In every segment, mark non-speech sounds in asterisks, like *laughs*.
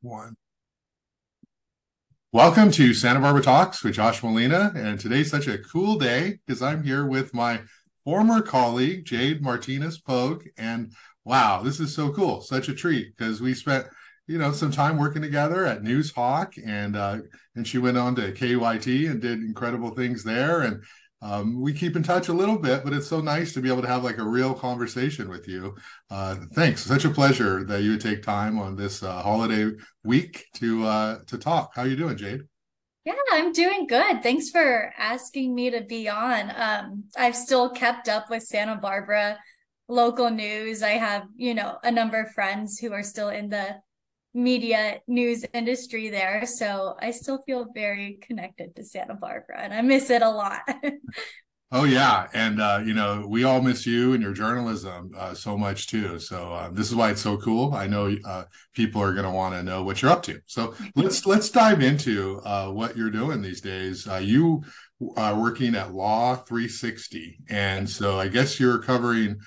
one. Welcome to Santa Barbara Talks with Josh Molina. And today's such a cool day because I'm here with my former colleague, Jade Martinez Pogue. And wow, this is so cool. Such a treat because we spent, you know, some time working together at Noozhawk and uh, and she went on to KEYT and did incredible things there. And um, we keep in touch a little bit, but it's so nice to be able to have like a real conversation with you. Uh, thanks, such a pleasure that you would take time on this uh, holiday week to uh, to talk. How are you doing, Jade? Yeah, I'm doing good. Thanks for asking me to be on. Um, I've still kept up with Santa Barbara local news. I have, you know, a number of friends who are still in the media news industry there. So I still feel very connected to Santa Barbara and I miss it a lot. *laughs* oh, yeah. And, uh, you know, we all miss you and your journalism uh, so much too. So uh, this is why it's so cool. I know uh, people are going to want to know what you're up to. So *laughs* let's let's dive into uh, what you're doing these days. Uh, you are working at Law 360. And so I guess you're covering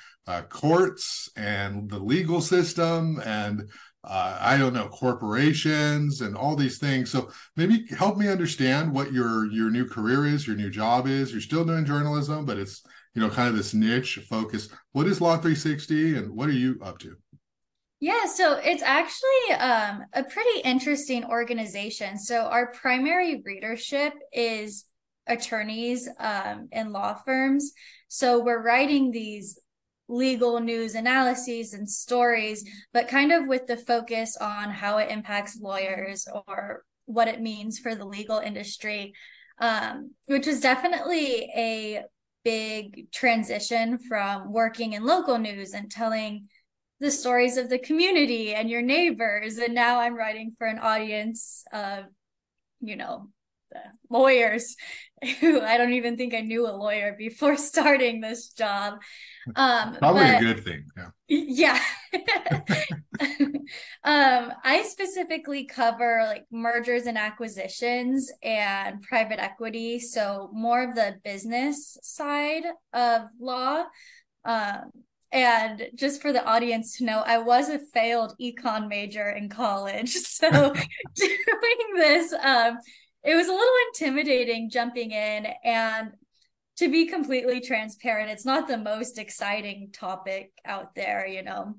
courts and the legal system and uh, I don't know, corporations and all these things. So maybe help me understand what your your new career is, your new job is. You're still doing journalism, but it's you know kind of this niche focus. What is Law 360, and what are you up to? Yeah, so it's actually um, a pretty interesting organization. So our primary readership is attorneys um, and law firms. So we're writing these legal news analyses and stories, but kind of with the focus on how it impacts lawyers or what it means for the legal industry, um, which was definitely a big transition from working in local news and telling the stories of the community and your neighbors. And now I'm writing for an audience of, you know, lawyers who I don't even think I knew a lawyer before *laughs* starting this job. Um, Probably but, a good thing. Yeah. Yeah. *laughs* um, I specifically cover like mergers and acquisitions and private equity. So more of the business side of law. Um, and just for the audience to know, I was a failed econ major in college. *laughs* So doing this, um, it was a little intimidating jumping in and to be completely transparent it's not the most exciting topic out there you know.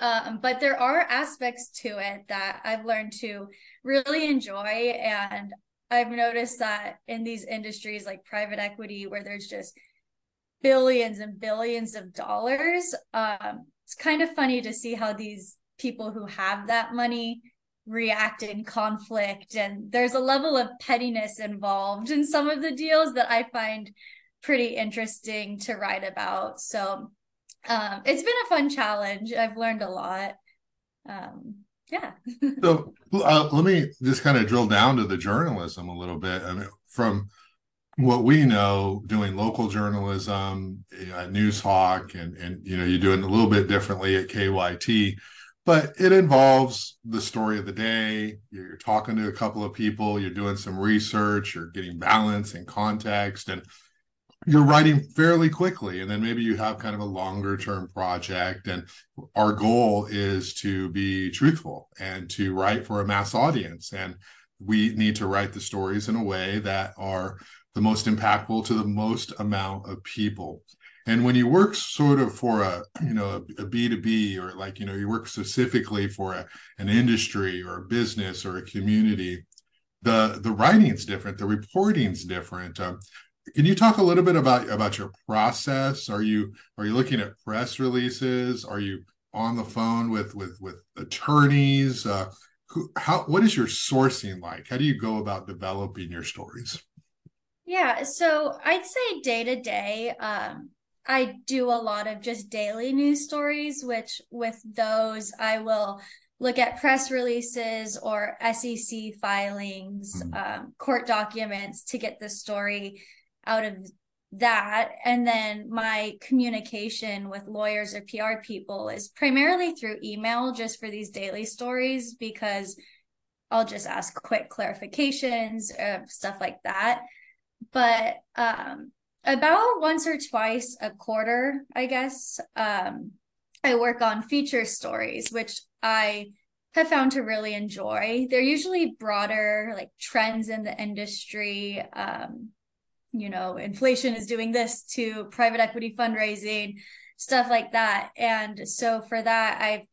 Um, but there are aspects to it that i've learned to really enjoy and i've noticed that in these industries like private equity where there's just billions and billions of dollars um, it's kind of funny to see how these people who have that money react in conflict and there's a level of pettiness involved in some of the deals that i find pretty interesting to write about. So um, it's been a fun challenge. I've learned a lot. Um, yeah. *laughs* So uh, let me just kind of drill down to the journalism a little bit. I mean from what we know doing local journalism at Noozhawk and and you know you're doing a little bit differently at KEYT but it involves the story of the day. You're talking to a couple of people, you're doing some research, you're getting balance and context, and you're writing fairly quickly. And then maybe you have kind of a longer term project. And our goal is to be truthful and to write for a mass audience. And we need to write the stories in a way that are the most impactful to the most amount of people and when you work sort of for a you know a B two B or like you know you work specifically for a, an industry or a business or a community the the writing's different the reporting's different. Um, can you talk a little bit about about your process? Are you are you looking at press releases? Are you on the phone with with with attorneys? Uh, who, how what is your sourcing like? How do you go about developing your stories? Yeah so i'd say day to day um I do a lot of just daily news stories, which with those I will look at press releases or SEC filings, mm-hmm. um, court documents to get the story out of that. And then my communication with lawyers or PR people is primarily through email just for these daily stories because I'll just ask quick clarifications, uh, stuff like that. But um, about once or twice a quarter, I guess. Um, I work on feature stories, which I have found to really enjoy. They're usually broader, like trends in the industry. Um, you know, inflation is doing this to private equity fundraising, stuff like that. And so for that, I've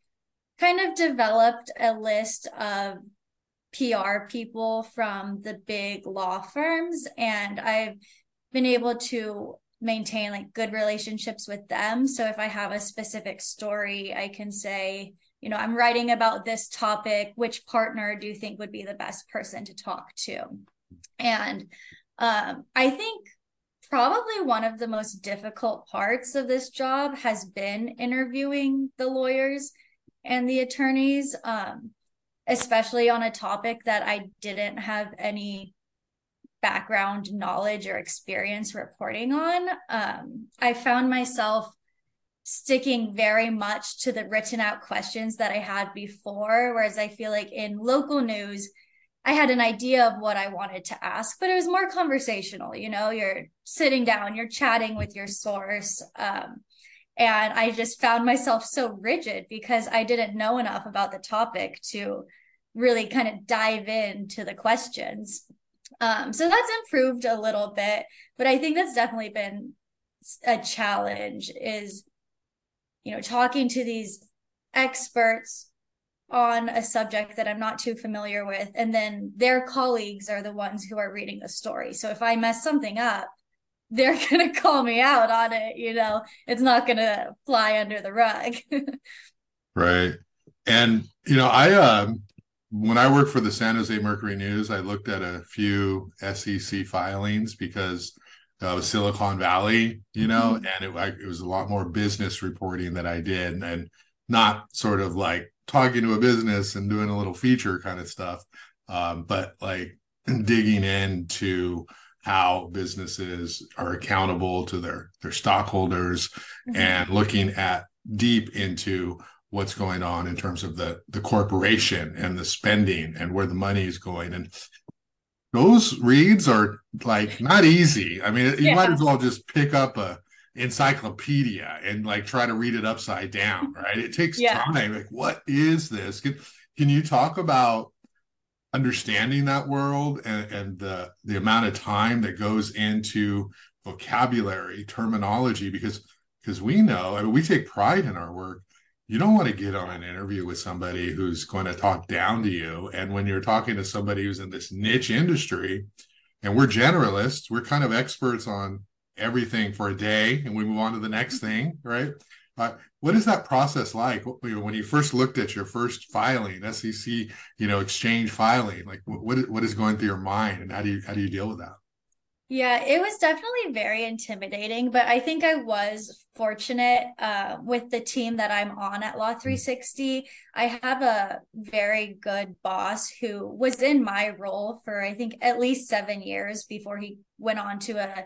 kind of developed a list of PR people from the big law firms, and I've been able to maintain like good relationships with them. So if I have a specific story, I can say, you know, I'm writing about this topic. Which partner do you think would be the best person to talk to? And um, I think probably one of the most difficult parts of this job has been interviewing the lawyers and the attorneys, um, especially on a topic that I didn't have any background knowledge or experience reporting on. Um, I found myself sticking very much to the written out questions that I had before, whereas I feel like in local news, I had an idea of what I wanted to ask, but it was more conversational. You know, you're sitting down, you're chatting with your source. Um, and I just found myself so rigid because I didn't know enough about the topic to really kind of dive into the questions. Um, so that's improved a little bit, but I think that's definitely been a challenge is, you know, talking to these experts on a subject that I'm not too familiar with. And then their colleagues are the ones who are reading the story. So if I mess something up, *laughs* they're going to call me out on it. You know, it's not going to fly under the rug. *laughs* right. And, you know, I, um, when I worked for the San Jose Mercury News, I looked at a few SEC filings because uh, Silicon Valley, you know, mm-hmm. and it, I, it was a lot more business reporting that I did and not sort of like talking to a business and doing a little feature kind of stuff, um, but like *clears throat* digging into how businesses are accountable to their their stockholders mm-hmm. and looking at deep into what's going on in terms of the the corporation and the spending and where the money is going. And those reads are like not easy. I mean you yeah. might as well just pick up a encyclopedia and like try to read it upside down *laughs* right? It takes yeah. time. Like what is this? Can, can you talk about understanding that world and, and the the amount of time that goes into vocabulary terminology? Because because we know I mean, we take pride in our work you don't want to get on an interview with somebody who's going to talk down to you. And when you're talking to somebody who's in this niche industry, and we're generalists, we're kind of experts on everything for a day, and we move on to the next thing, right? Uh, what is that process like when you first looked at your first filing, SEC, you know, exchange filing? Like, what what is going through your mind, and how do you how do you deal with that? Yeah, it was definitely very intimidating, but I think I was fortunate uh, with the team that I'm on at Law mm. 360. I have a very good boss who was in my role for, I think, at least seven years before he went on to a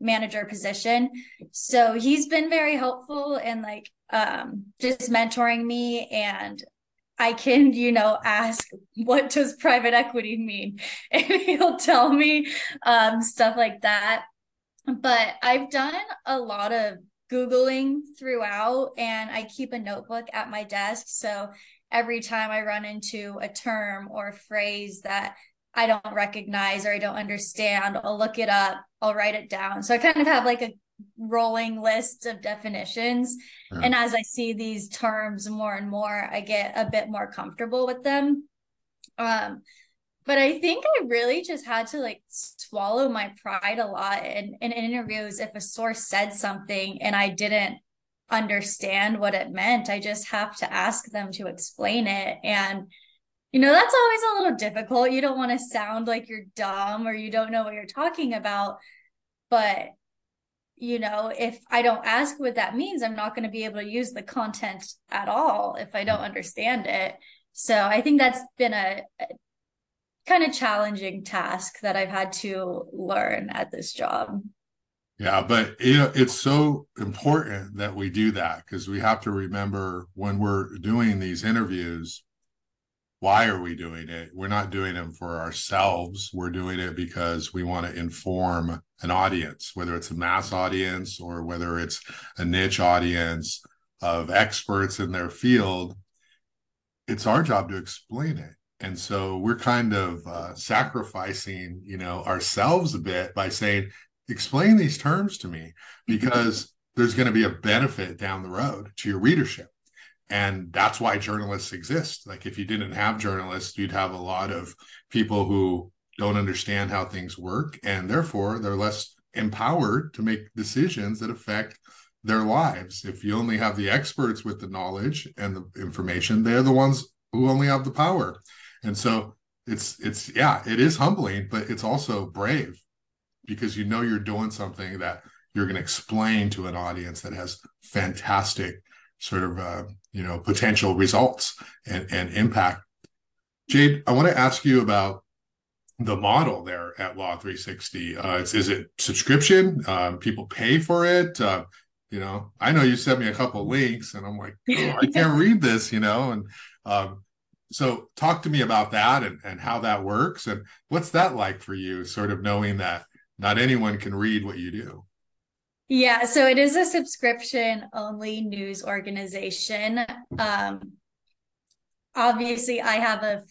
manager position. So he's been very helpful and like um, just mentoring me and I can, you know, ask, what does private equity mean? *laughs* And he'll tell me um, stuff like that. But I've done a lot of Googling throughout, and I keep a notebook at my desk. So every time I run into a term or a phrase that I don't recognize or I don't understand, I'll look it up, I'll write it down. So I kind of have like a rolling list of definitions. Yeah. And as I see these terms more and more, I get a bit more comfortable with them. Um, but I think I really just had to like swallow my pride a lot in, in interviews. If a source said something and I didn't understand what it meant, I just have to ask them to explain it. And you know, that's always a little difficult. You don't want to sound like you're dumb or you don't know what you're talking about. But you know, if I don't ask what that means, I'm not going to be able to use the content at all if I don't understand it. So I think that's been a, a kind of challenging task that I've had to learn at this job. Yeah, but know, it's so important that we do that because we have to remember when we're doing these interviews, why are we doing it? We're not doing them for ourselves. We're doing it because we want to inform an audience, whether it's a mass audience or whether it's a niche audience of experts in their field. it's our job to explain it and so we're kind of uh, sacrificing you know ourselves a bit by saying explain these terms to me because there's going to be a benefit down the road to your readership and that's why journalists exist. Like if you didn't have journalists you'd have a lot of people who don't understand how things work and therefore they're less empowered to make decisions that affect their lives. If you only have the experts with the knowledge and the information they're the ones who only have the power. And so it's it's yeah it is humbling but it's also brave because you know you're doing something that you're going to explain to an audience that has fantastic sort of uh, you know potential results and, and impact. Jade i want to ask you about the model there at law 360 uh, is, is it subscription? Um, people pay for it? Uh, you know i know you sent me a couple links and i'm like oh, i *laughs* can't read this you know and um, so talk to me about that and, and how that works and what's that like for you sort of knowing that not anyone can read what you do yeah, so it is a subscription only news organization. Um, obviously, I have a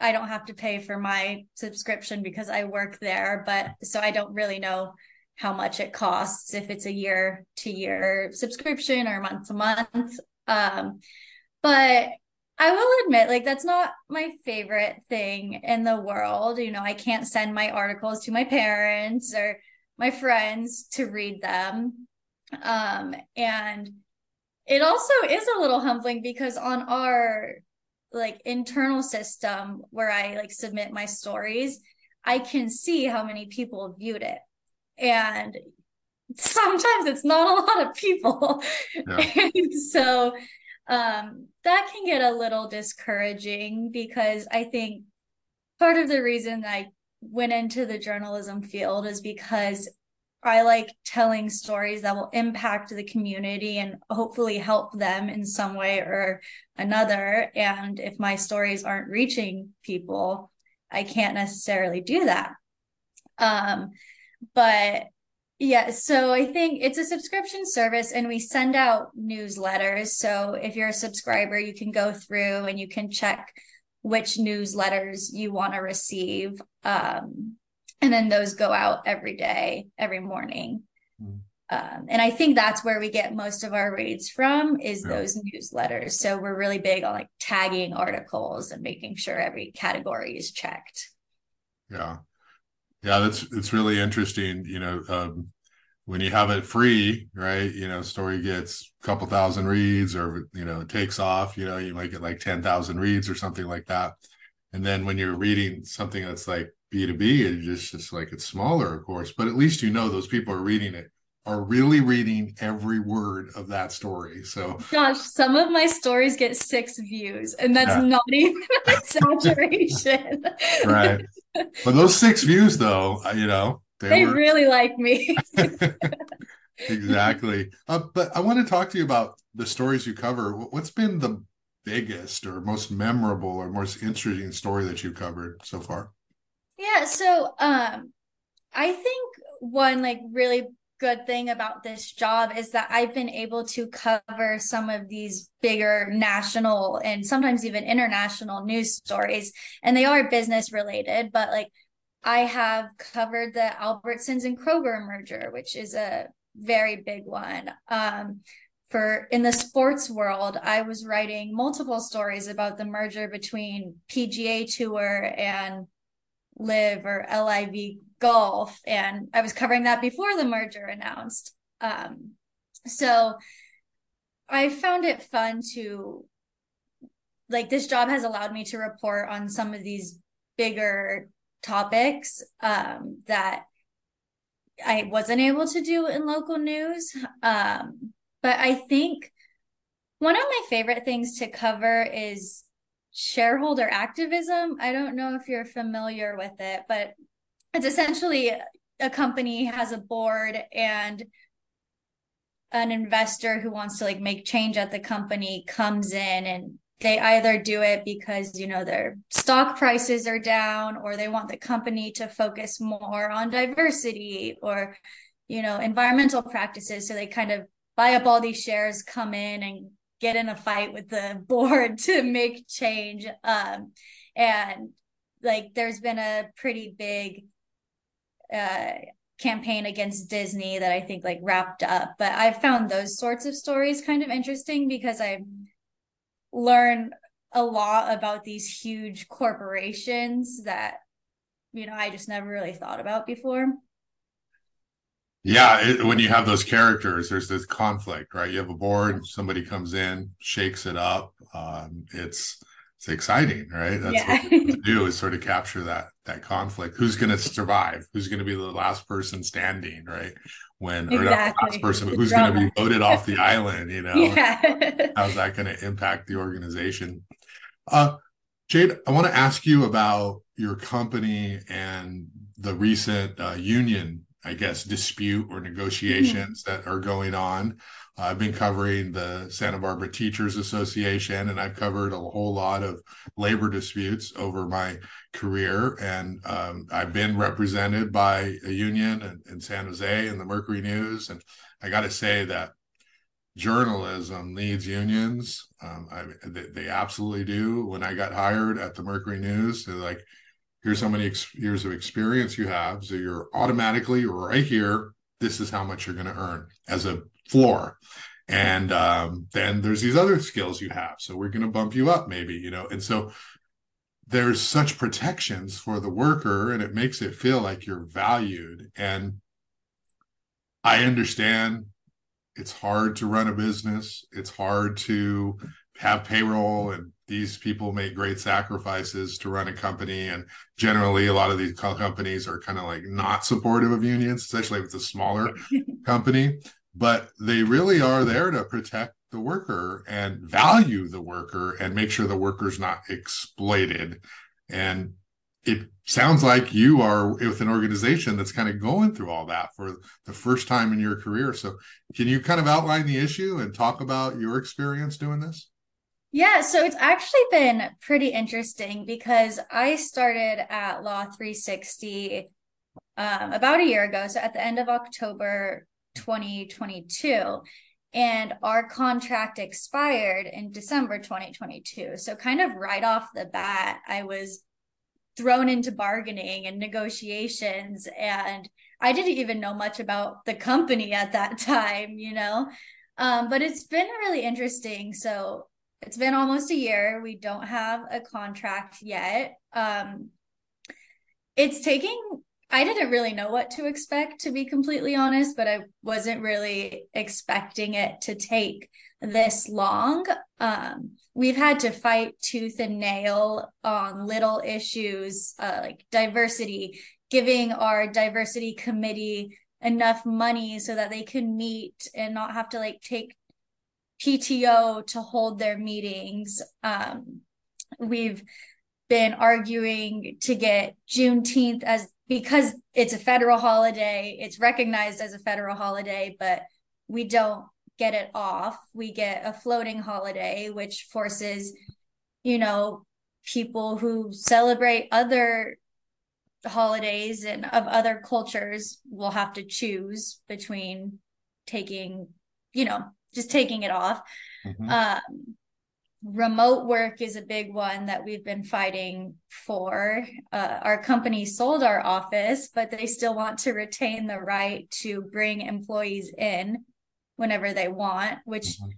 I don't have to pay for my subscription because I work there, but so I don't really know how much it costs if it's a year to year subscription or month to month. Um, but I will admit, like, that's not my favorite thing in the world. You know, I can't send my articles to my parents or my friends to read them. Um, and it also is a little humbling because on our like internal system where I like submit my stories, I can see how many people viewed it. And sometimes it's not a lot of people. Yeah. *laughs* and so um, that can get a little discouraging because I think part of the reason I went into the journalism field is because I like telling stories that will impact the community and hopefully help them in some way or another. And if my stories aren't reaching people, I can't necessarily do that. Um, but yeah, so I think it's a subscription service and we send out newsletters. So if you're a subscriber, you can go through and you can check which newsletters you want to receive. Um, and then those go out every day, every morning. Mm. Um, and I think that's where we get most of our reads from is yeah. those newsletters. So we're really big on like tagging articles and making sure every category is checked. Yeah, yeah, that's it's really interesting. You know, um, when you have it free, right? You know, story gets a couple thousand reads, or you know, it takes off. You know, you might get like ten thousand reads or something like that. And then when you're reading something that's like B2B, it's just, just like it's smaller, of course, but at least you know those people are reading it, are really reading every word of that story. So, gosh, some of my stories get six views, and that's yeah. not even an exaggeration. right. But those six views, though, uh, you know, they, they were... really like me. *laughs* exactly. Uh, but I want to talk to you about the stories you cover. What's been the biggest or most memorable or most interesting story that you've covered so far? Yeah, so um I think one like really good thing about this job is that I've been able to cover some of these bigger national and sometimes even international news stories and they are business related but like I have covered the Albertsons and Kroger merger which is a very big one um for in the sports world I was writing multiple stories about the merger between PGA Tour and Live or LIV Golf, and I was covering that before the merger announced. Um, so I found it fun to like this job has allowed me to report on some of these bigger topics um, that I wasn't able to do in local news. Um, but I think one of my favorite things to cover is shareholder activism. I don't know if you're familiar with it, but it's essentially a company has a board and an investor who wants to like make change at the company comes in and they either do it because you know their stock prices are down or they want the company to focus more on diversity or you know environmental practices so they kind of buy up all these shares come in and get in a fight with the *laughs* board to make change. Um, and like there's been a pretty big uh, campaign against Disney that I think like wrapped up. But I've found those sorts of stories kind of interesting because I learn a lot about these huge corporations that you know I just never really thought about before. Yeah, it, when you have those characters, there's this conflict, right? You have a board, somebody comes in, shakes it up. Um, it's it's exciting, right? That's yeah. what you do is sort of capture that that conflict. Who's going to survive? Who's going to be the last person standing, right? When exactly. or not the last person, who's going to be voted off the *laughs* island? You know, yeah. how's that going to impact the organization? Uh, Jade, I want to ask you about your company and the recent uh, union, I guess, dispute or negotiations mm-hmm. that are going on. I've been covering the Santa Barbara Teachers Association, and I've covered a whole lot of labor disputes over my career. And um, I've been represented by a union in, in San Jose and the Mercury News. And I got to say that journalism needs unions. Um, I, they, they, absolutely do. When I got hired at the Mercury News, they're like, here's how many ex- years of experience you have. So you're automatically right here. This is how much you're going to earn as a floor. And um, then there's these other skills you have. So we're going to bump you up maybe you know? And so there's such protections for the worker and it makes it feel like you're valued. And i understand it's hard to run a business. It's hard to have payroll and these people make great sacrifices to run a company and generally a lot of these companies are kind of like not supportive of unions especially if it's a smaller *laughs* company but they really are there to protect the worker and value the worker and make sure the worker's not exploited. And it sounds like you are with an organization that's kind of going through all that for the first time in your career. So, can you kind of outline the issue and talk about your experience doing this? Yeah, so it's actually been pretty interesting because I started at Law 360 um, about a year ago. So, at the end of October 2022 and our contract expired in December 2022. So kind of right off the bat, I was thrown into bargaining and negotiations and I didn't even know much about the company at that *laughs* time, you know. Um, but it's been really interesting. So it's been almost a year. We don't have a contract yet. Um, it's taking I didn't really know what to expect, to be completely honest, but I wasn't really expecting it to take this long. Um, we've had to fight tooth and nail on little issues uh, like diversity, giving our diversity committee enough money so that they can meet and not have to like take PTO to hold their meetings. Um, we've been arguing to get Juneteenth as because it's a federal holiday, it's recognized as a federal holiday, but we don't get it off. We get a floating holiday, which forces, you know, people who celebrate other holidays and of other cultures will have to choose between taking, you know, just taking it off. Mm-hmm. Um, remote work is a big one that we've been fighting for. Uh, our company sold our office, but they still want to retain the right to bring employees in whenever they want, which mm-hmm.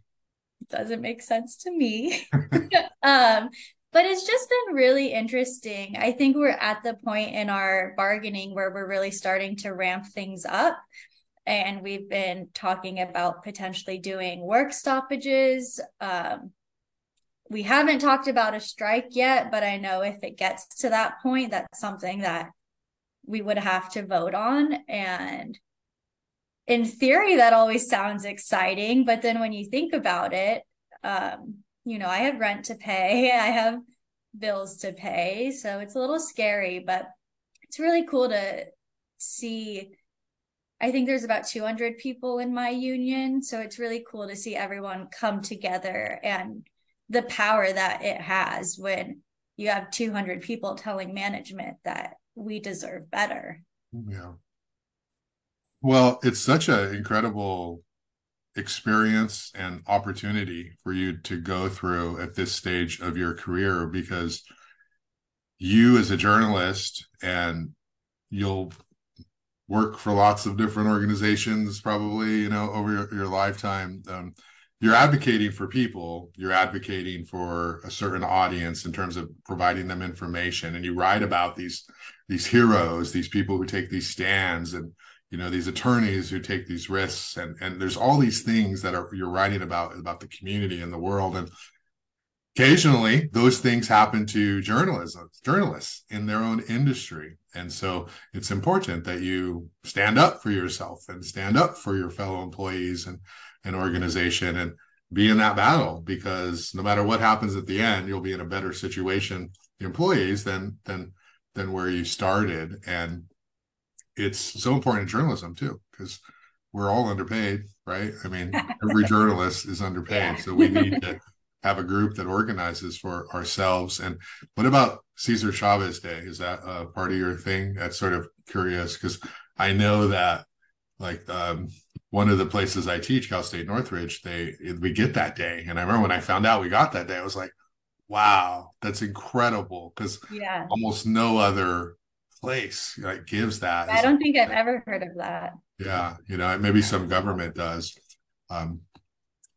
doesn't make sense to me. *laughs* *laughs* um, but it's just been really interesting. I think we're at the point in our bargaining where we're really starting to ramp things up. And we've been talking about potentially doing work stoppages, um, we haven't talked about a strike yet, but I know if it gets to that point, that's something that we would have to vote on. And in theory, that always sounds exciting. But then when you think about it, um, you know, I have rent to pay, *laughs* I have bills to pay. So it's a little scary, but it's really cool to see. I think there's about 200 people in my union. So it's really cool to see everyone come together and the power that it has when you have 200 people telling management that we deserve better. Yeah. Well, it's such an incredible experience and opportunity for you to go through at this stage of your career because you as a journalist and you'll work for lots of different organizations probably you know over your, your lifetime. Um, you're advocating for people you're advocating for a certain audience in terms of providing them information and you write about these these heroes these people who take these stands and you know these attorneys who take these risks and and there's all these things that are you're writing about about the community and the world and occasionally those things happen to journalism journalists in their own industry and so it's important that you stand up for yourself and stand up for your fellow employees and an organization and be in that battle because no matter what happens at the end you'll be in a better situation. The employees than than than where you started. And it's so important in journalism too because we're all underpaid right? I mean every *laughs* journalist is underpaid. So we need to have a group that organizes for ourselves and what about cesar chavez day is that a part of your thing that's sort of curious because i know that like um, one of the places I teach, Cal State Northridge, they we get that day, and I remember when I found out we got that day, I was like, "Wow, that's incredible!" Because yeah. almost no other place like gives that. I don't think I've ever heard of that. Yeah, you know, maybe some government does. Um,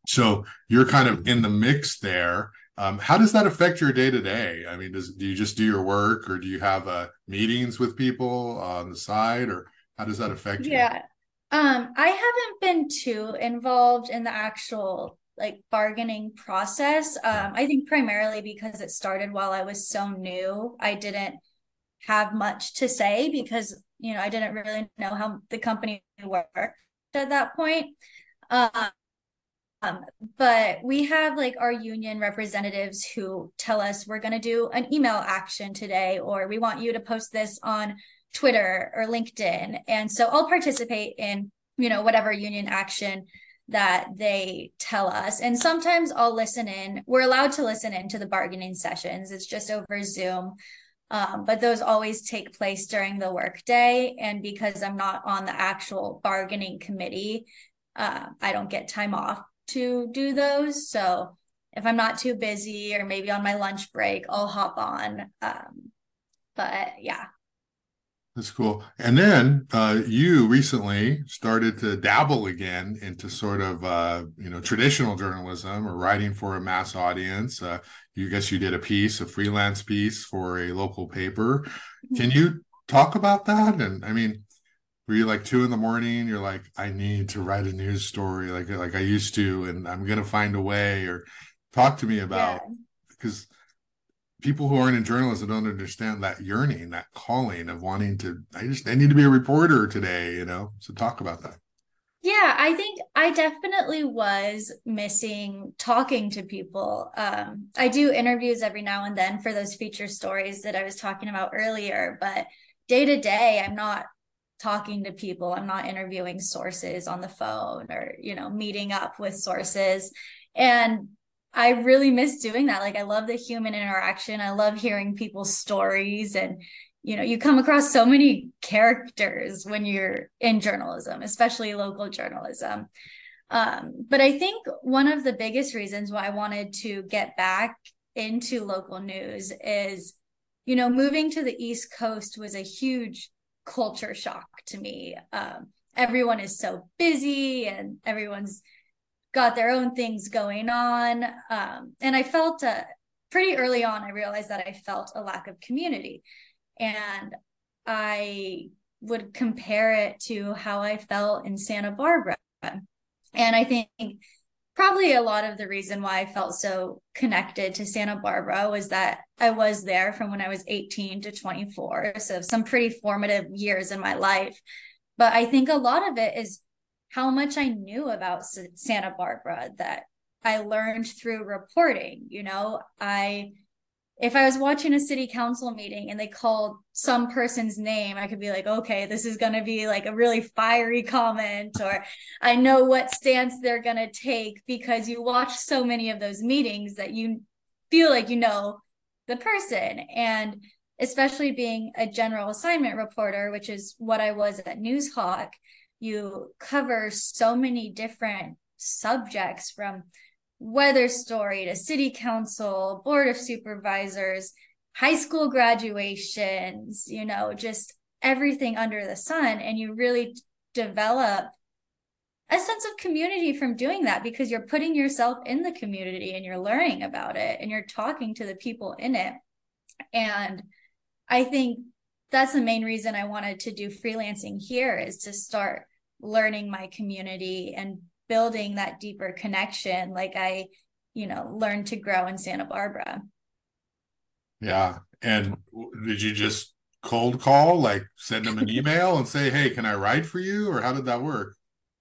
so you're kind of in the mix there. Um, how does that affect your day to day? I mean, does do you just do your work, or do you have uh, meetings with people on the side, or how does that affect you? Yeah, um, I haven't been too involved in the actual like bargaining process. Um, I think primarily because it started while I was so new. I didn't have much to say because you know I didn't really know how the company worked at that point. Um, but we have like our union representatives who tell us we're going to do an email action today, or we want you to post this on Twitter or LinkedIn. And so I'll participate in, you know, whatever union action that they tell us. And sometimes I'll listen in. We're allowed to listen in to the bargaining sessions. It's just over Zoom. Um, but those always take place during the workday. And because I'm not on the actual bargaining committee, uh, I don't get time off to do those. So if I'm not too busy or maybe on my lunch break, I'll hop on. Um, but yeah, that's cool. And then uh, you recently started to dabble again into sort of uh, you know traditional journalism or writing for a mass audience. Uh, you guess you did a piece, a freelance piece for a local paper. Can you talk about that? And I mean, were you like two in the morning? You're like, I need to write a news story like like I used to, and I'm gonna find a way. Or talk to me about because. Yeah people who aren't in journalism don't understand that yearning, that calling of wanting to. I just I need to be a reporter today, you know. So talk about that. Yeah, I think I definitely was missing talking to people. Um, I do interviews every now and then for those feature stories that I was talking about earlier, but day to day, I'm not talking to people. I'm not interviewing sources on the phone or, you know, meeting up with sources. And I really miss doing that. Like I love the human interaction. I love hearing people's stories and you know, you come across so many characters when you're in journalism, especially local journalism. Um, but I think one of the biggest reasons why I wanted to get back into local news is, you know, moving to the East Coast was a huge culture shock to me. Um, everyone is so busy and everyone's got their own things going on. Um, and I felt uh, pretty early on, I realized that I felt a lack of community. And I would compare it to how I felt in Santa Barbara. And I think probably a lot of the reason why I felt so connected to Santa Barbara was that I was there from when I was 18 to 24. So some pretty formative years in my life. But I think a lot of it is how much I knew about Santa Barbara that I learned through reporting. You know, I, if I was watching a city council meeting and they called some person's name, I could be like, okay, this is going to be like a really fiery comment, or I know what stance they're going to take because you watch so many of those meetings that you feel like you know the person. And especially being a general assignment reporter, which is what I was at Noozhawk, you cover so many different subjects from weather story to city council, board of supervisors, high school graduations, you know, just everything under the sun. And you really develop a sense of community from doing that because you're putting yourself in the community and you're learning about it and you're talking to the people in it. And I think that's the main reason I wanted to do freelancing here is to start learning my community and building that deeper connection like I, you know, learned to grow in Santa Barbara. Yeah. And did you just cold call, like send them an *laughs* email and say, hey, can I write for you? Or how did that work?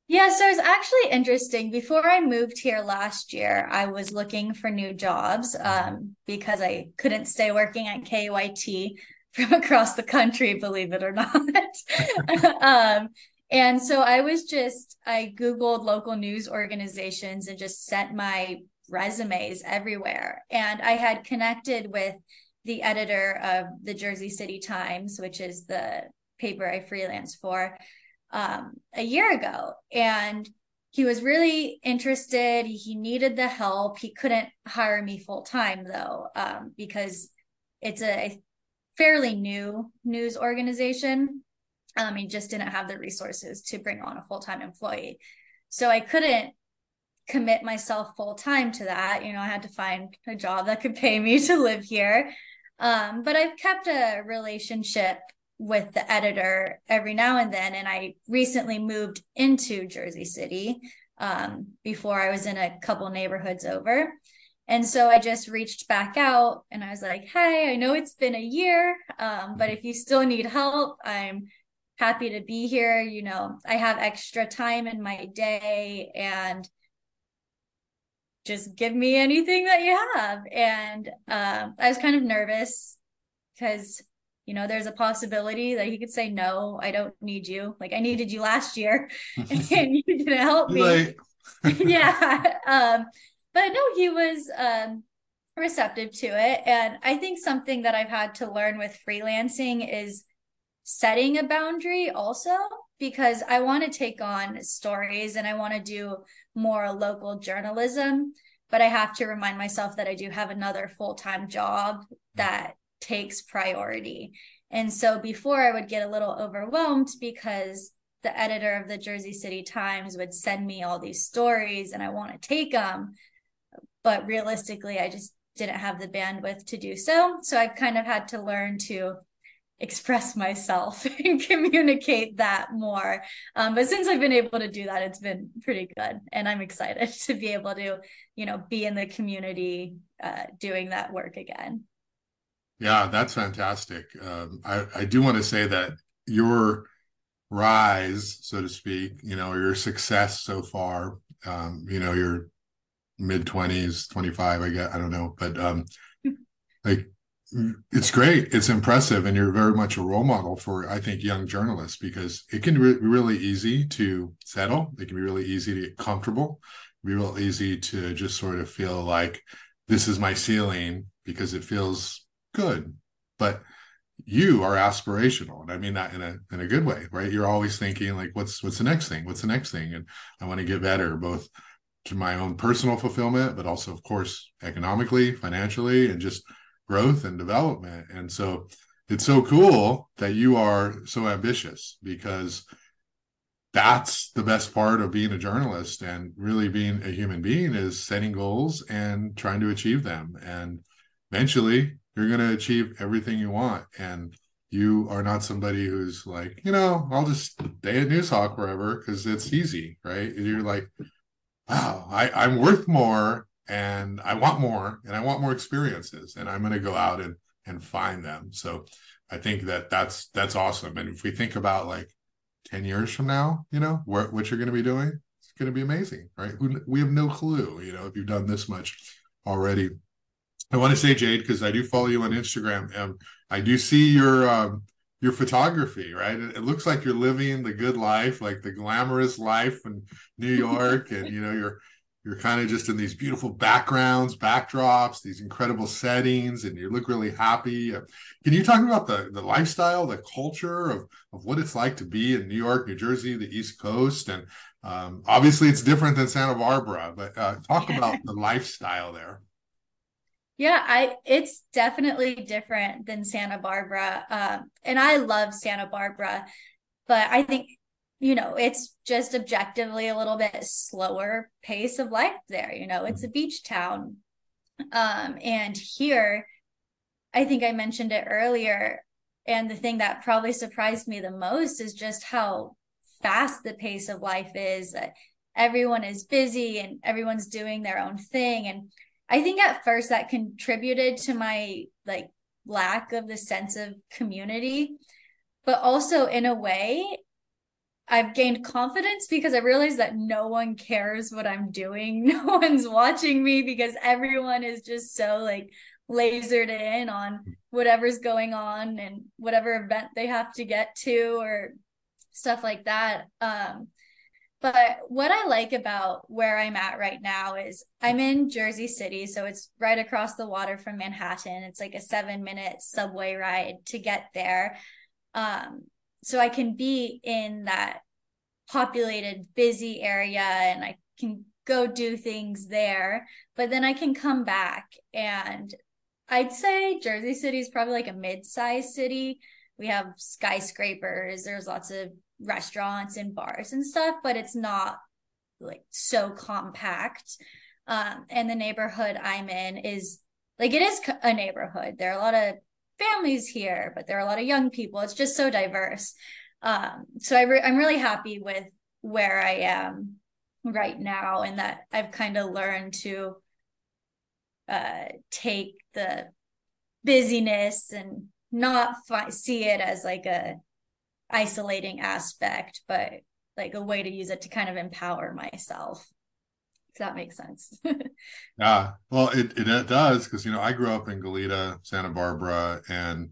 Yeah, so it's actually interesting. Before I moved here last year, I was looking for new jobs um, because I couldn't stay working at KEYT *laughs* from across the country, believe it or not. *laughs* um, and so I was just, I Googled local news organizations and just sent my resumes everywhere. And I had connected with the editor of the Jersey City Times, which is the paper I freelance for, um, a year ago. And he was really interested. He needed the help. He couldn't hire me full time though, um, because it's a fairly new news organization. Um, he just didn't have the resources to bring on a full time employee. So I couldn't commit myself full time to that. You know, I had to find a job that could pay me *laughs* to live here. Um, but I've kept a relationship with the editor every now and then. And I recently moved into Jersey City um, before I was in a couple neighborhoods over. And so I just reached back out and I was like, hey, I know it's been a year, um, but if you still need help, I'm happy to be here. You know, I have extra time in my day and just give me anything that you have. And um, I was kind of nervous because, you know, there's a possibility that he could say, no, I don't need you. Like I needed you last year *laughs* and you didn't help me. *laughs* yeah. *laughs* Um, but no, he was um, receptive to it. And I think something that I've had to learn with freelancing is setting a boundary also because I want to take on stories and I want to do more local journalism. But I have to remind myself that I do have another full time job mm-hmm. that takes priority. And so before I would get a little overwhelmed because the editor of the Jersey City Times would send me all these stories and I want to take them but realistically i just didn't have the bandwidth to do so so I've kind of had to learn to express myself *laughs* and communicate that more. Um, but since i've been able to do that it's been pretty good. And i'm excited *laughs* to be able to you know be in the community uh, doing that work again. Yeah that's fantastic. Um, I, I do want to say that your rise so to speak you know your success so far um, you know your mid 20s 25 i guess i don't know but um *laughs* like it's great. It's impressive. And you're very much a role model for i think young journalists because it can be really easy to settle. It can be really easy to get comfortable. Be real easy to just sort of feel like this is my ceiling because it feels good. But you are aspirational. And i mean that in a in a good way right? You're always thinking like what's what's the next thing? What's the next thing? And i want to get better both to my own personal fulfillment, but also, of course, economically, financially, and just growth and development. And so it's so cool that you are so ambitious because that's the best part of being a journalist and really being a human being is setting goals and trying to achieve them. And eventually you're going to achieve everything you want. And you are not somebody who's like, you know, I'll just stay at Noozhawk forever because it's easy, right? You're like, wow, I, I'm worth more and I want more and I want more experiences and I'm going to go out and and find them. So I think that that's that's awesome. And if we think about like 10 years from now, you know, what, what you're going to be doing, it's going to be amazing, right? We have no clue, you know, if you've done this much already. I want to say, Jade, because I do follow you on Instagram, and I do see your um, your photography, right? It, it, looks like you're living the good life, like the glamorous life in New York, and you know you're you're kind of just in these beautiful backgrounds, backdrops, these incredible settings, and you look really happy. Can you talk about the the lifestyle, the culture of of what it's like to be in New York, New Jersey, the East Coast, and um, obviously it's different than Santa Barbara, but uh, talk about the lifestyle there. Yeah, I it's definitely different than Santa Barbara, um, and I love Santa Barbara, but I think you know, it's just objectively a little bit slower pace of life there. You know, it's a mm-hmm. beach town. Um, and here, I think I mentioned it earlier. And the thing that probably surprised me the most is just how fast the pace of life is. Everyone is busy and everyone's doing their own thing. And I think at first that contributed to my like lack of the sense of community. But also, in a way, I've gained confidence because I realized that no one cares what I'm doing. *laughs* No one's watching me because everyone is just so like lasered in on whatever's going on and whatever event they have to get to or stuff like that. Um, but what I like about where I'm at right now is I'm in Jersey City. So it's right across the water from Manhattan. It's like a seven minute subway ride to get there. Um, so I can be in that populated, busy area and I can go do things there. But then I can come back and I'd say Jersey City is probably like a mid-sized city. We have skyscrapers, there's lots of restaurants and bars and stuff, but it's not like so compact. Um, and the neighborhood I'm in is like it is a neighborhood. There are a lot of families here, but there are a lot of young people. It's just so diverse. Um, so I I'm really happy with where I am right now, and that I've kind of learned to uh, take the busyness and not fi- see it as like a isolating aspect, but like a way to use it to kind of empower myself. If that makes sense. *laughs* yeah, well, it, it, it does because you know I grew up in Goleta, Santa Barbara, and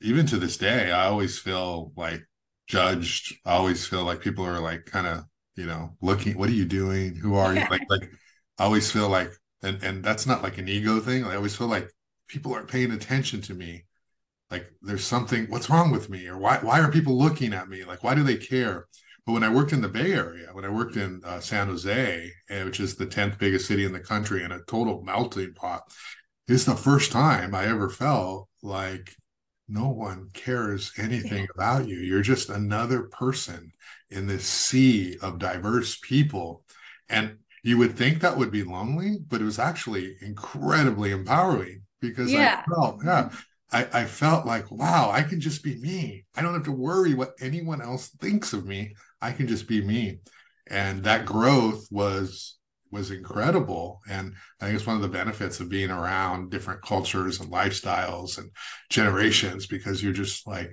even to this day, I always feel like judged. I always feel like people are like kind of you know looking. What are you doing? Who are you? like *laughs* like I always feel like, and and that's not like an ego thing. I always feel like people are paying attention to me. Like there's something. What's wrong with me? Or why why are people looking at me? Like why do they care? But when I worked in the Bay Area, when I worked in uh, San Jose, which is the tenth biggest city in the country and a total melting pot, it's the first time I ever felt like no one cares anything about you. You're just another person in this sea of diverse people. And you would think that would be lonely, but it was actually incredibly empowering because yeah. I felt, yeah, I, I felt like, wow, I can just be me. I don't have to worry what anyone else thinks of me. I can just be me. And that growth was was incredible. And I think it's one of the benefits of being around different cultures and lifestyles and generations because you're just like,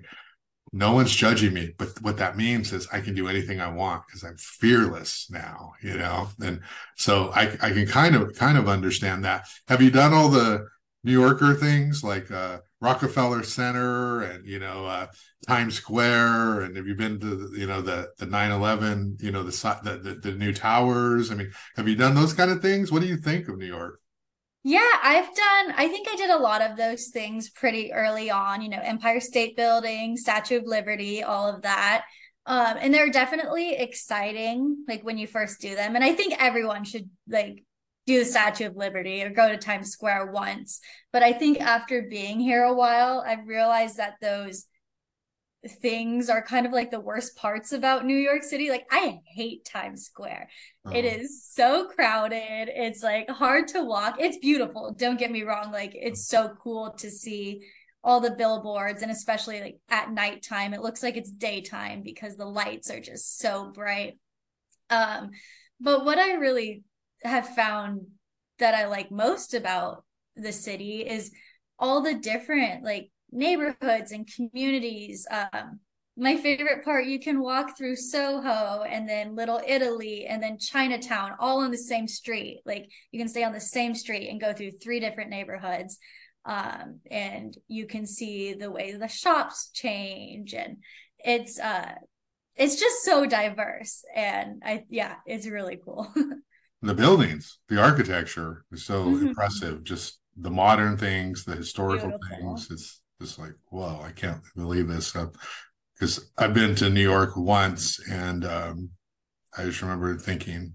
no one's judging me. But what that means is I can do anything I want because I'm fearless now, you know? And so I, I can kind of, kind of understand that. Have you done all the New Yorker things like, uh, Rockefeller Center and you know uh, Times Square. And have you been to you know the the 9/11 you know the, the, the new towers? I mean have you done those kind of things? What do you think of New York? Yeah I've done I think I did a lot of those things pretty early on you know Empire State Building Statue of Liberty all of that. Um and they're definitely exciting like when you first do them. And I think everyone should like do the Statue of Liberty or go to Times Square once. But I think after being here a while, I've realized that those things are kind of like the worst parts about New York City. Like I hate Times Square. Uh-huh. It is so crowded. It's like hard to walk. It's beautiful. Don't get me wrong. Like it's so cool to see all the billboards and especially like at nighttime. It looks like it's daytime because the lights are just so bright. Um, but what I really have found that I like most about the city is all the different like neighborhoods and communities. Um, my favorite part, you can walk through Soho and then Little Italy and then Chinatown all on the same street. Like you can stay on the same street and go through three different neighborhoods. Um, and you can see the way the shops change and it's uh it's just so diverse and I yeah, it's really cool. *laughs* the buildings, the architecture is so mm-hmm. impressive. Just the modern things, the historical Beautiful. things. It's just like, whoa, I can't believe this. Because I've been to New York once, and um, I just remember thinking,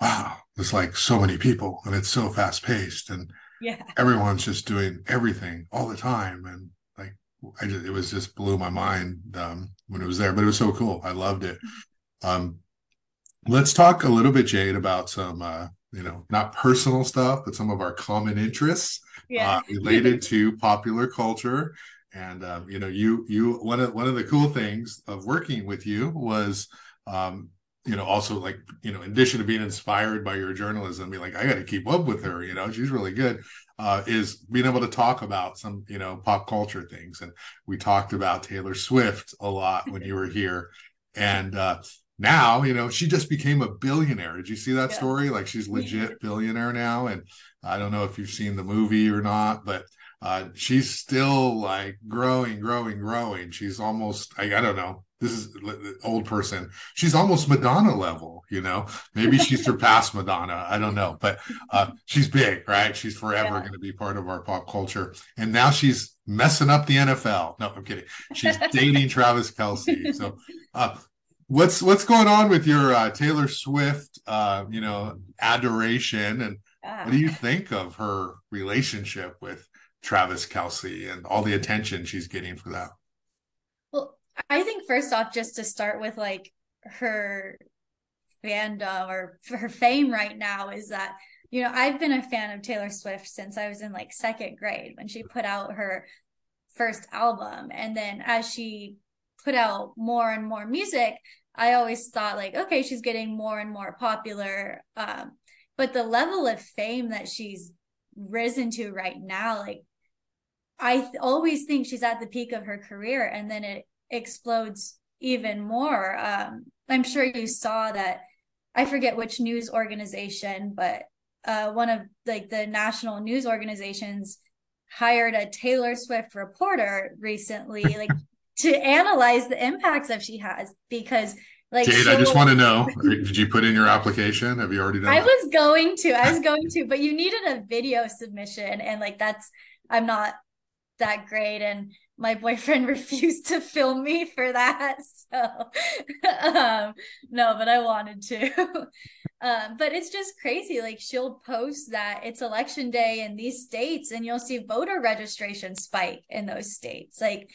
wow, there's like so many people, and it's so fast paced, and yeah, everyone's just doing everything all the time, and like I just, it was just blew my mind um, when it was there. But it was so cool. I loved it. Mm-hmm. Um, let's talk a little bit, Jade, about some uh, you know, not personal stuff, but some of our common interests yeah. uh, *laughs* related to popular culture. And um, you know, you you one of one of the cool things of working with you was um, you know, also like, you know, in addition to being inspired by your journalism, be like, I got to keep up with her, you know, she's really good. Uh, is being able to talk about some, you know, pop culture things. And we talked about Taylor Swift a lot when you were here. And uh, now you know she just became a billionaire. Did you see that yeah. story? Like she's legit billionaire now and i don't know if you've seen the movie or not but uh, she's still like growing growing growing. She's almost I, I don't know. This is old person. She's almost madonna level you know? Maybe she *laughs* surpassed madonna. I don't know. But uh, she's big right? She's forever yeah. going to be part of our pop culture. And now she's messing up the nfl no i'm kidding. She's *laughs* dating Travis Kelce so uh, what's what's going on with your uh, Taylor Swift, uh, you know, adoration, and what do you ah. think of her relationship with Travis Kelce and all the attention she's getting for that? Well, I think first off, just to start with, like her fandom or her fame right now is that you know I've been a fan of Taylor Swift since I was in like second grade when she put out her first album, and then as she put out more and more music I always thought like, okay, she's getting more and more popular. Um, but the level of fame that she's risen to right now, like I th- always think she's at the peak of her career and then it explodes even more. Um, I'm sure you saw that. I forget which news organization, but uh, one of like the national news organizations hired a Taylor Swift reporter recently, like *laughs* to analyze the impacts that she has because like Jade, I just want to know, *laughs* did you put in your application? Have you already done I that? was going to, I was *laughs* going to, but you needed a video submission and like that's I'm not that great and my boyfriend *laughs* refused to film me for that. So um no, but I wanted to. um, but it's just crazy. Like she'll post that it's election day in these states and you'll see voter registration spike in those states. Like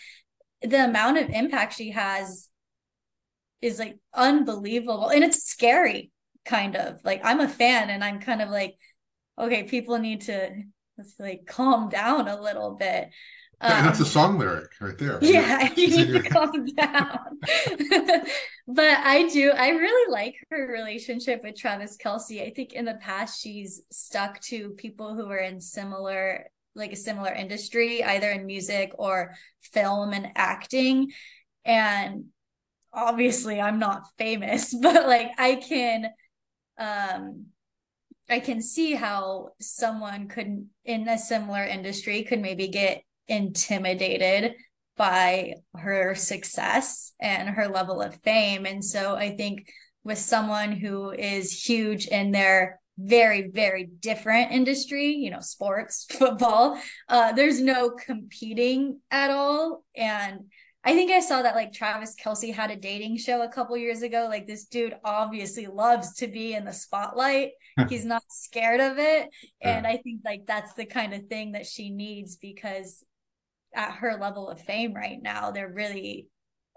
the amount of impact she has is like unbelievable. And it's scary kind of. Like i'm a fan and i'm kind of like okay people need to like calm down a little bit. Um, that's a song lyric right there yeah you need to calm down. *laughs* But i do i really like her relationship with Travis Kelce i think in the past she's stuck to people who are in similar like a similar industry, either in music or film and acting. And obviously I'm not famous, *laughs* but like I can um I can see how someone could in a similar industry could maybe get intimidated by her success and her level of fame. And so I think with someone who is huge in their very very different industry you know sports *laughs* football. Uh there's no competing at all. And i think i saw that like Travis Kelce had a dating show a couple years ago. Like this dude obviously loves to be in the spotlight. He's not scared of it. And i think like that's the kind of thing that she needs because at her level of fame right now they're really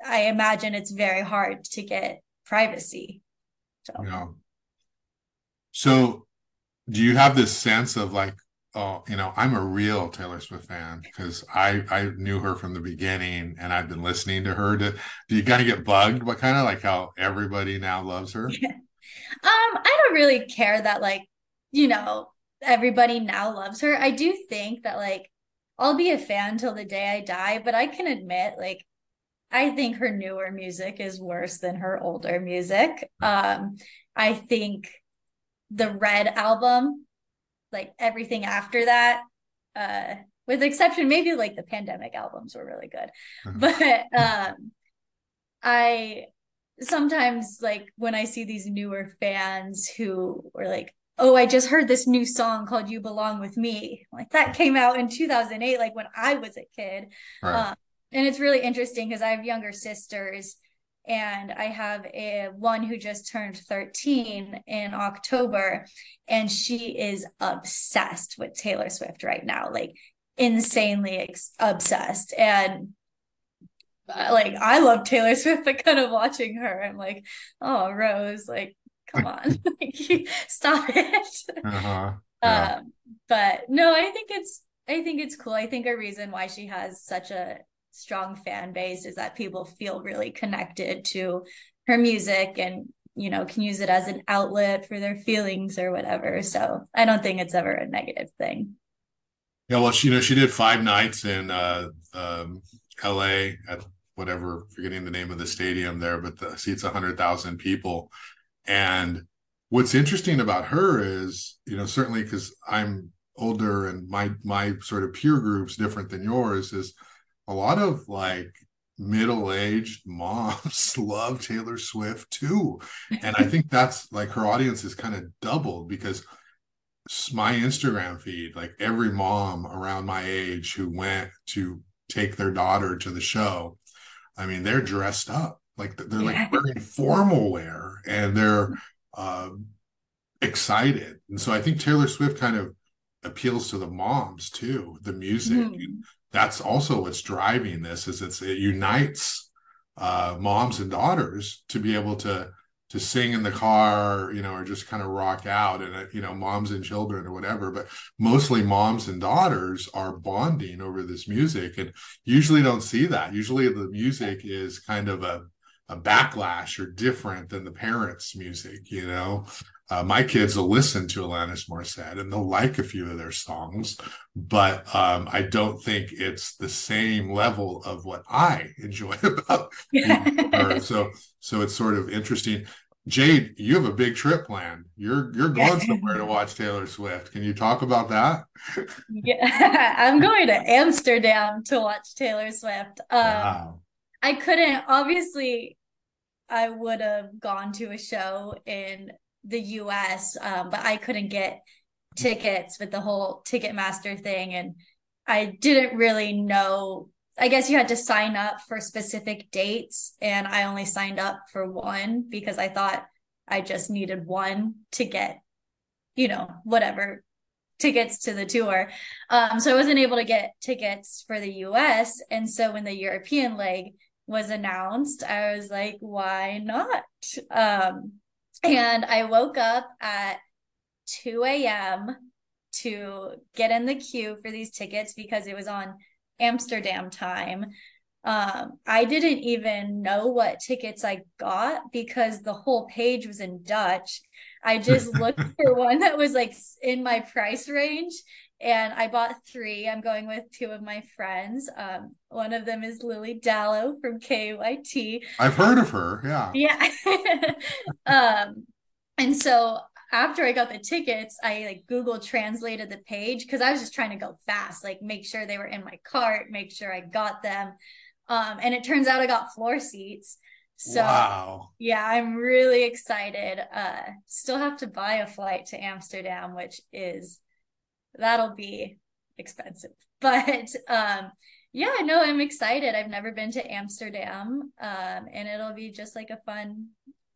i imagine it's very hard to get privacy. So. yeah so, do you have this sense of like, oh, you know, I'm a real Taylor Swift fan because I I knew her from the beginning and I've been listening to her. Do, do you kind of get bugged? What kind of like how everybody now loves her? Yeah. *laughs* Um, I don't really care that like, you know, everybody now loves her. I do think that like I'll be a fan till the day I die, but I can admit like I think her newer music is worse than her older music. Um, I think the Red album, like everything after that, uh, with exception maybe like the pandemic albums were really good, mm-hmm. *laughs* but um, I sometimes like when I see these newer fans who were like, oh, I just heard this new song called You Belong With Me. Like that came out in 2008, like when I was a kid. Right. Um, and it's really interesting because I have younger sisters and I have a one who just turned 13 in October and she is obsessed with Taylor Swift right now like insanely ex- obsessed and uh, like I love Taylor Swift *laughs* but kind of watching her I'm like oh Rose like come on *laughs* *laughs* stop it uh-huh. yeah. um but no I think it's I think it's cool I think a reason why she has such a strong fan base is that people feel really connected to her music and you know can use it as an outlet for their feelings or whatever. So i don't think it's ever a negative thing. Yeah well she you know she did five nights in uh um la at whatever forgetting the name of the stadium there but the seats 100000 people. And what's interesting about her is you know certainly because i'm older and my my sort of peer group's different than yours is a lot of like middle-aged moms *laughs* love Taylor Swift too. And I think that's like her audience is kind of doubled because my Instagram feed, like every mom around my age who went to take their daughter to the show, I mean, they're dressed up. Like they're like wearing formal wear and they're uh, excited. And so I think Taylor Swift kind of appeals to the moms too, the music. Mm-hmm that's also what's driving this is it's it unites uh, moms and daughters to be able to to sing in the car, you know, or just kind of rock out and, uh, you know, moms and children or whatever. But mostly moms and daughters are bonding over this music and usually don't see that. Usually the music is kind of a, a backlash or different than the parents' music, you know. Uh, my kids will listen to Alanis Morissette and they'll like a few of their songs, but um, I don't think it's the same level of what I *laughs* enjoy about her. So, so it's sort of interesting. Jade, you have a big trip planned. You're you're going somewhere to watch Taylor Swift. Can you talk about that? yeah, *laughs* I'm going to Amsterdam to watch Taylor Swift. Um, wow. I couldn't obviously. I would have gone to a show in the US, um, but I couldn't get tickets with the whole Ticketmaster thing. And I didn't really know. I guess you had to sign up for specific dates, and I only signed up for one because I thought I just needed one to get, you know, whatever tickets to the tour. Um, so I wasn't able to get tickets for the US. And so when the European leg was announced, I was like, why not? Um, and I woke up at 2 a.m. to get in the queue for these tickets because it was on Amsterdam time. Um, I didn't even know what tickets I got because the whole page was in Dutch. I just looked *laughs* for one that was like in my price range and I bought three. I'm going with two of my friends. Um, one of them is Lily Dallow from KUIT. I've heard of her. Yeah. Yeah. *laughs* um, and so after I got the tickets, I like Google translated the page because I was just trying to go fast, like make sure they were in my cart, make sure I got them. Um, and it turns out I got floor seats. So wow. yeah, I'm really excited. Uh, still have to buy a flight to Amsterdam, which is that'll be expensive. *laughs* But um yeah, no, I'm excited. I've never been to Amsterdam. Um and it'll be just like a fun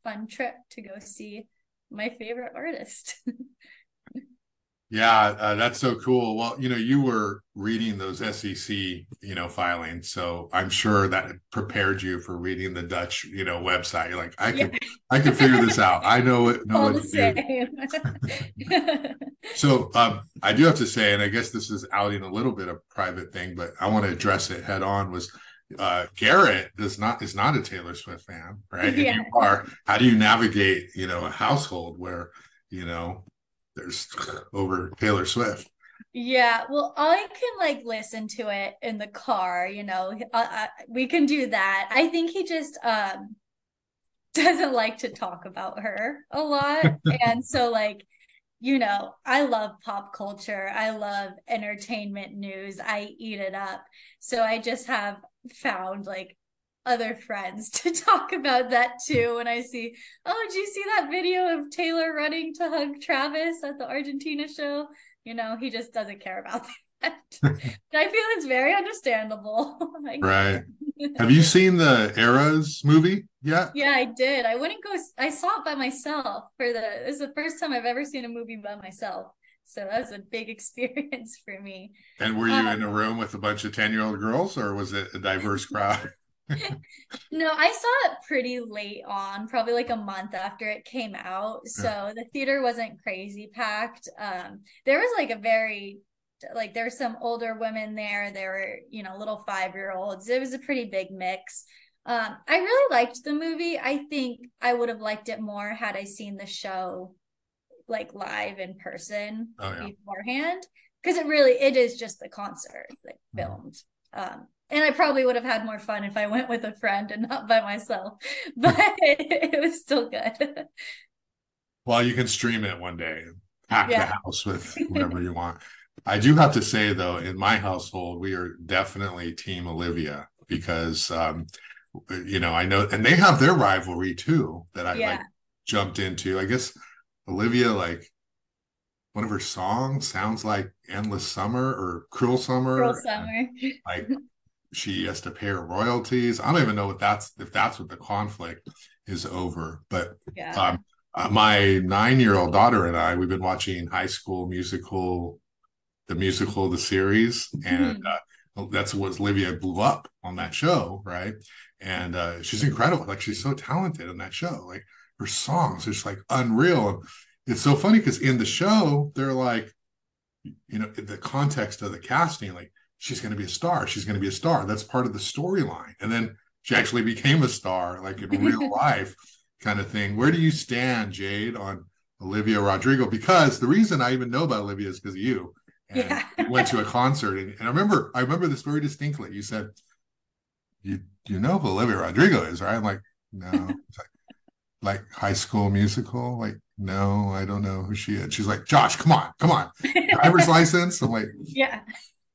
fun trip to go see my favorite artist. *laughs* Yeah, uh, that's so cool. Well, you know, you were reading those SEC, you know, filings, so I'm sure that prepared you for reading the Dutch, you know, website. You're like, I can, yeah. I can figure this out. I know it. Know All what to do. *laughs* so, um, I do have to say, and I guess this is outing a little bit of private thing, but I want to address it head on. Was uh, Garrett does not is not a Taylor Swift fan, right? Yeah. If you are, how do you navigate, you know, a household where you know there's *laughs* over Taylor Swift. Yeah, well, I can like listen to it in the car, you know. Uh, uh, we can do that. I think he just um *laughs* doesn't like to talk about her a lot. *laughs* and so like you know, I love pop culture. I love entertainment news. I eat it up. So I just have found like other friends to *laughs* talk about that too when I see, oh, did you see that video of Taylor running to hug Travis at the Argentina show? You know, he just doesn't care about *laughs* that. I feel it's very understandable. *laughs* right. Have you seen the Eras movie yet? Yeah, I did. I wouldn't go. I saw it by myself for the. It's the first time I've ever seen a movie by myself. So that was a big experience for me. And were you um, in a room with a bunch of 10 year old girls or was it a diverse crowd? No, I saw it pretty late on, probably like a month after it came out. So yeah. the theater wasn't crazy packed. Um, there was like a very like there were some older women there. There were, you know, little five year olds. It was a pretty big mix. Um, I really liked the movie. I think I would have liked it more had I seen the show like live in person oh, yeah. beforehand. Because it really it is just the concert like mm-hmm. filmed. Um, and I probably would have had more fun if I went with a friend and not by myself. *laughs* But it was still good. Well, you can stream it one day, pack yeah. the house with *laughs* whatever you want. I do have to say though, in my household, we are definitely Team Olivia because um, you know, I know and they have their rivalry too that I yeah. like jumped into. I guess Olivia like one of her songs sounds like Endless Summer or Cruel Summer. Cruel Summer. like *laughs* she has to pay her royalties. I don't even know what that's if that's what the conflict is over. But yeah. um, uh, my nine year old daughter and I, we've been watching High School Musical, the musical, the series, and mm-hmm. uh, that's what Olivia blew up on that show, right? And uh, she's incredible. Like she's so talented on that show. Like her songs are just like unreal. It's so funny because in the show, they're like, you know, the context of the casting, like she's going to be a star. She's going to be a star. That's part of the storyline. And then she actually became a star, like in real *laughs* life, kind of thing. Where do you stand, Jade, on Olivia Rodrigo? Because the reason I even know about Olivia is because of you. And yeah. went to a concert, and, and I remember, I remember this very distinctly. You said, "You you know who Olivia Rodrigo is, right?" I'm like, "No." Like, like High School Musical, like no, I don't know who she is. She's like, Josh, come on, come on, *laughs* driver's license. I'm like, yeah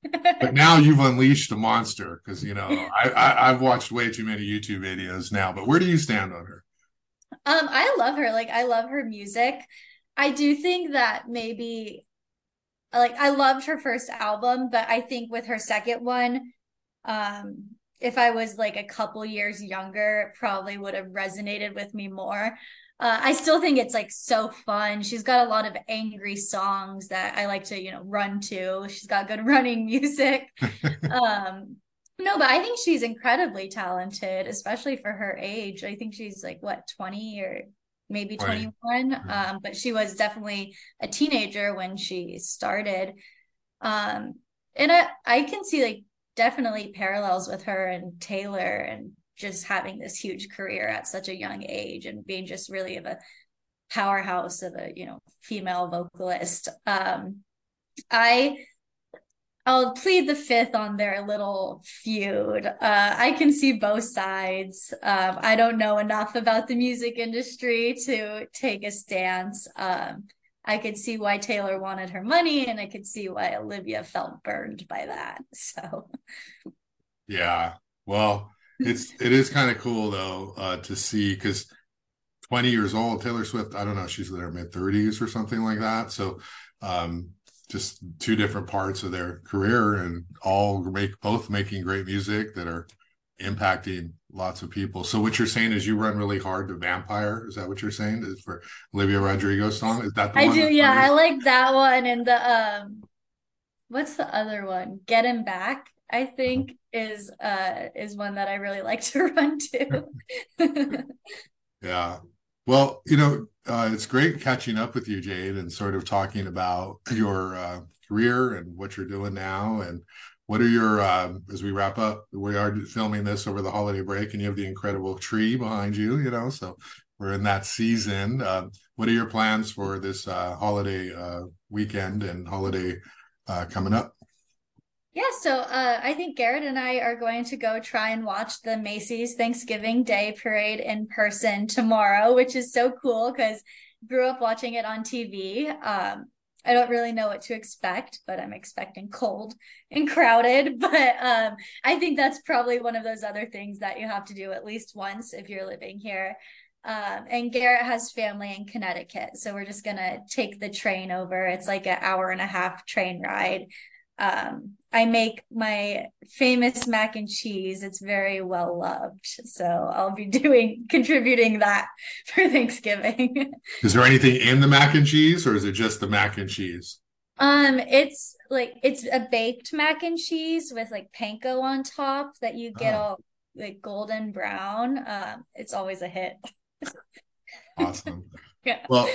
but now you've unleashed a monster because you know I, I I've watched way too many YouTube videos now. But where do you stand on her? Um, I love her. Like I love her music. I do think that maybe like I loved her first album, but I think with her second one, um, if I was like a couple years younger, it probably would have resonated with me more. Uh, I still think it's like so fun. She's got a lot of angry songs that I like to, you know, run to. She's got good *laughs* running music. *laughs* um, no, but I think she's incredibly talented, especially for her age. I think she's like what, 20 or maybe 21. Mm-hmm. Um, but she was definitely a teenager when she started. Um, and I, I can see like definitely parallels with her and Taylor and just having this huge career at such a young age and being just really of a powerhouse of a you know female vocalist. Um i i'll plead the fifth on their little feud. Uh i can see both sides. Um i don't know enough about the music industry to take a stance. Um i could see why taylor wanted her money and i could see why olivia felt burned by that. *laughs* So. Yeah. Well it's it is kind of cool though uh, to see because 20 years old taylor swift i don't know she's in her mid 30s or something like that. So um, just two different parts of their career and all make both making great music that are impacting lots of people. So what you're saying is you run really hard to vampire? Is that what you're saying? Is for olivia rodrigo song? Is that the one? i do yeah. I like that one and the um what's the other one? Get him back I think is uh is one that I really *laughs* like to run to. *laughs* yeah. Well, you know, uh, it's great catching up with you, Jade, and sort of talking about your uh, career and what you're doing now, and what are your uh, as we wrap up. We are filming this over the holiday break, and you have the incredible tree behind you. You know, so we're in that season. Uh, what are your plans for this uh, holiday uh, weekend and holiday uh, coming up? Yeah, so uh, I think Garrett and I are going to go try and watch the Macy's Thanksgiving Day Parade in person tomorrow, which is so cool because grew up watching it on TV. Um, I don't really know what to expect, but I'm expecting cold and crowded. *laughs* But um, I think that's probably one of those other things that you have to do at least once if you're living here. Um, and Garrett has family in Connecticut, so we're just gonna take the train over. It's like an hour and a half train ride. Um, I make my famous mac and cheese. It's very well loved, so I'll be *laughs* doing contributing that *laughs* for Thanksgiving. *laughs* is there anything in the mac and cheese, or is it just the mac and cheese? Um, it's like it's a baked mac and cheese with like panko on top that you get oh. all like golden brown. Um, it's always a hit. awesome. Yeah. Well,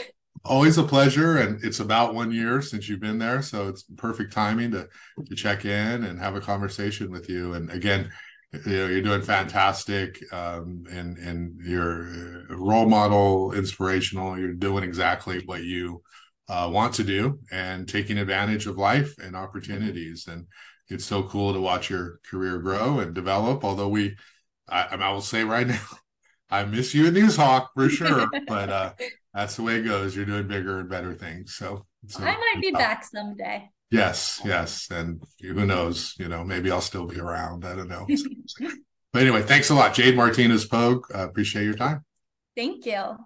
always a pleasure. And it's about one year since you've been there. So it's perfect timing to, to check in and have a conversation with you. And again, you know, you're doing fantastic um, and, and you're a role model, inspirational. You're doing exactly what you uh, want to do and taking advantage of life and opportunities. And it's so cool to watch your career grow and develop. Although we, I, I will say right *laughs* now, I miss you at Noozhawk for sure, but uh, that's the way it goes. You're doing bigger and better things. So, so I might be back someday. Yes, yes, and who knows? You know, maybe I'll still be around. I don't know. *laughs* but anyway, thanks a lot, Jade Martinez Pogue. Uh, appreciate your time. Thank you.